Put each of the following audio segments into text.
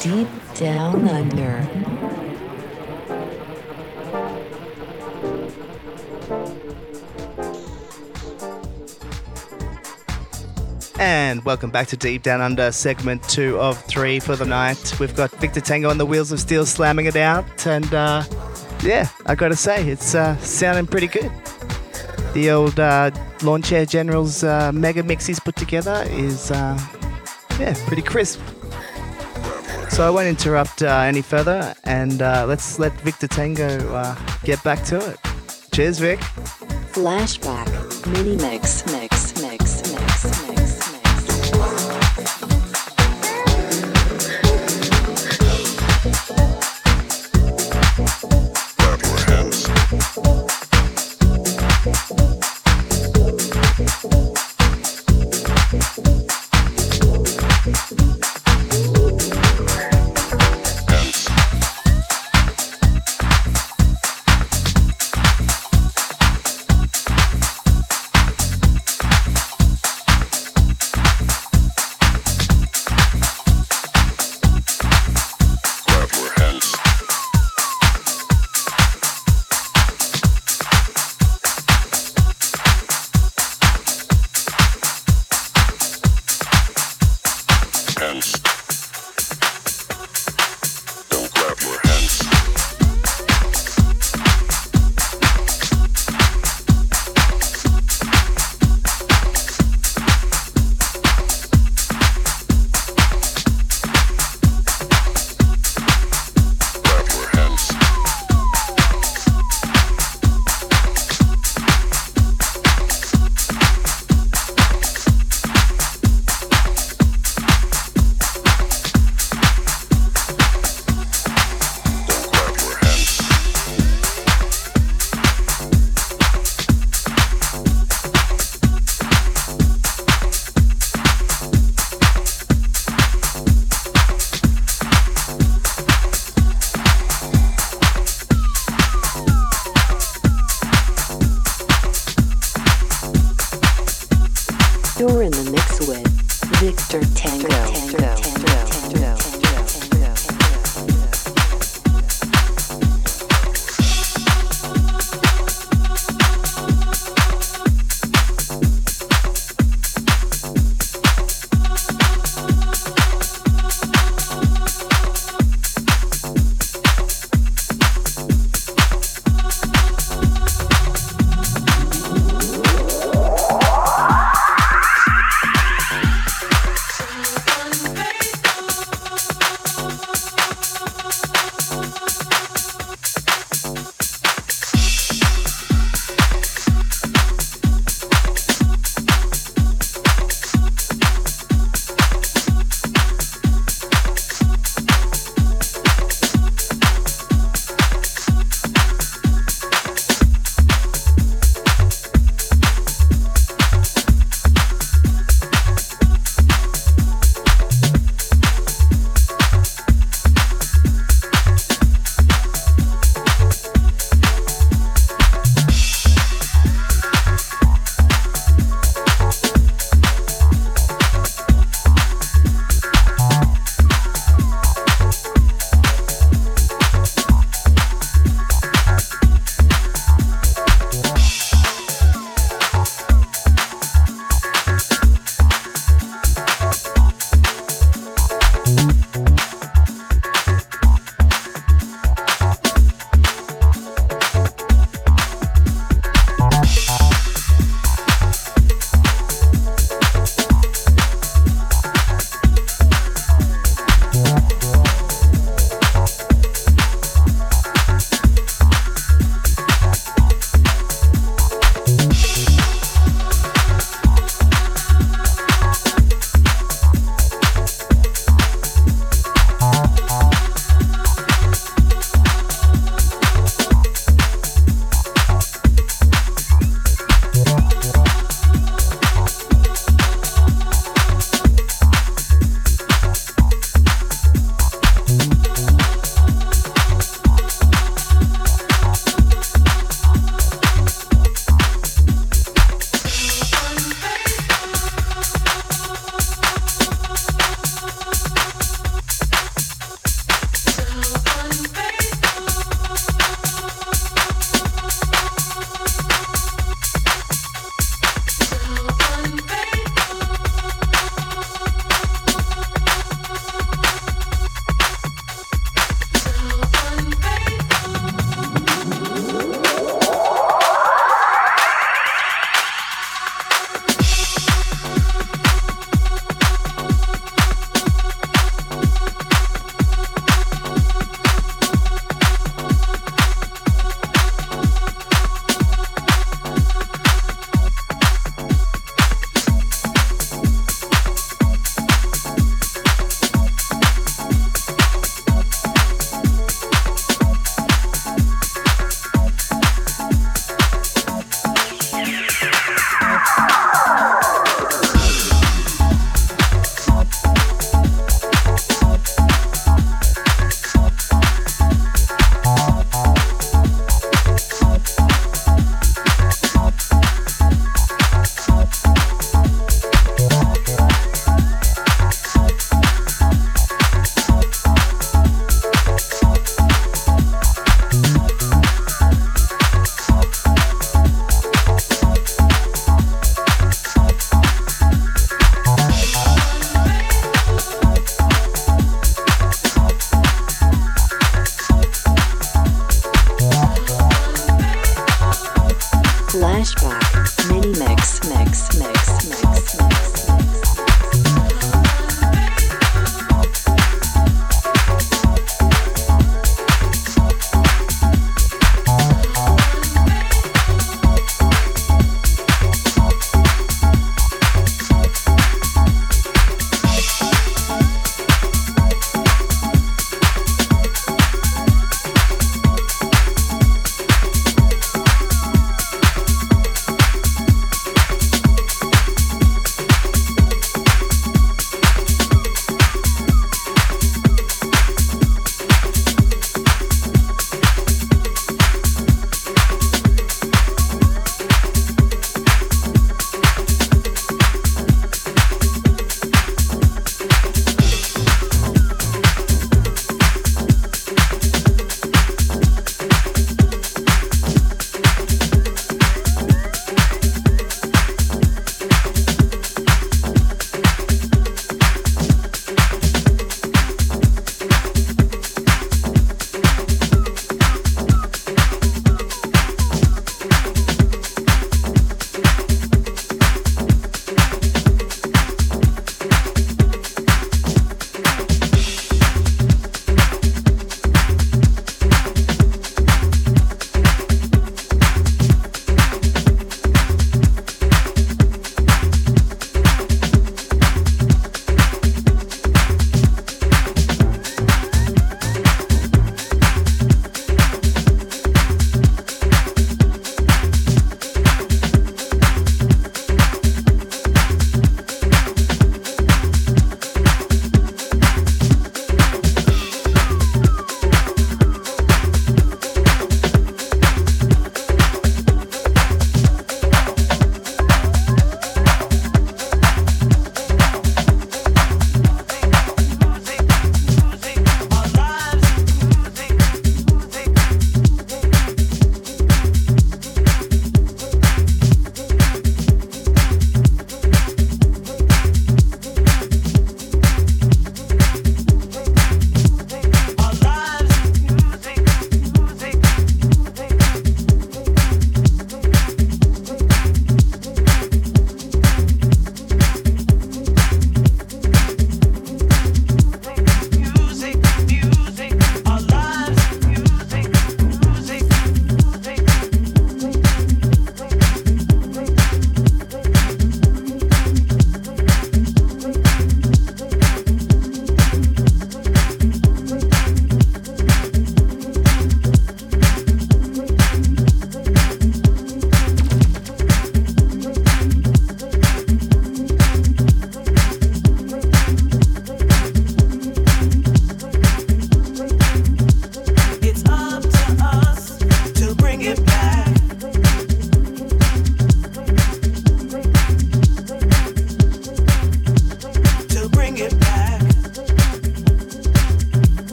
Deep Down Under. And welcome back to Deep Down Under, segment two of three for the night. We've got Victor Tango on the wheels of steel slamming it out, and uh, yeah, I gotta say, it's uh, sounding pretty good. The old uh, Lawnchair Generals uh, mega mix he's put together is, uh, yeah, pretty crisp. So I won't interrupt uh, any further, and uh, let's let Victor Tango uh, get back to it. Cheers, Vic. Flashback. Mini mix.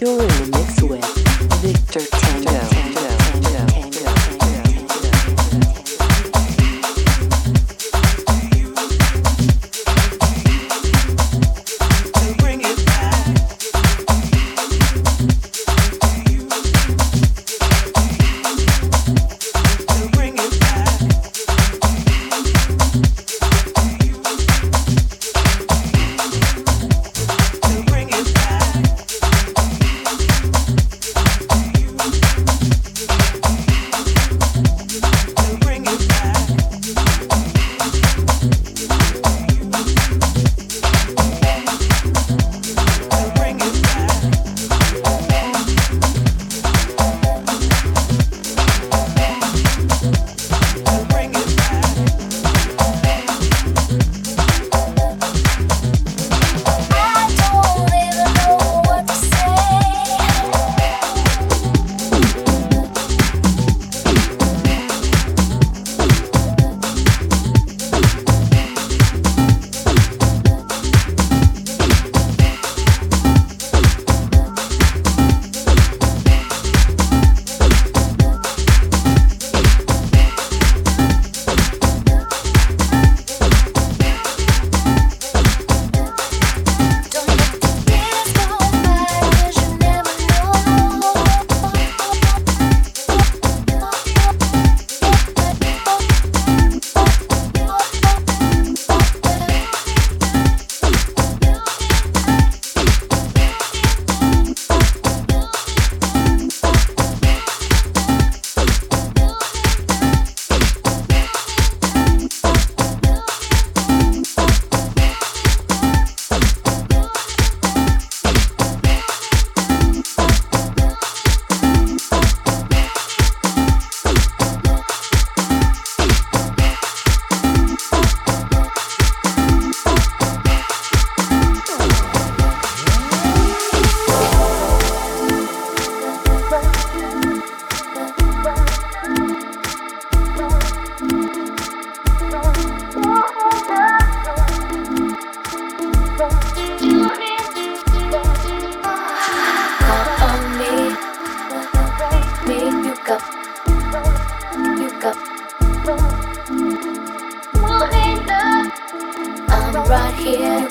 You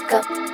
got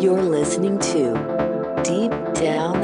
You're listening to Deep Down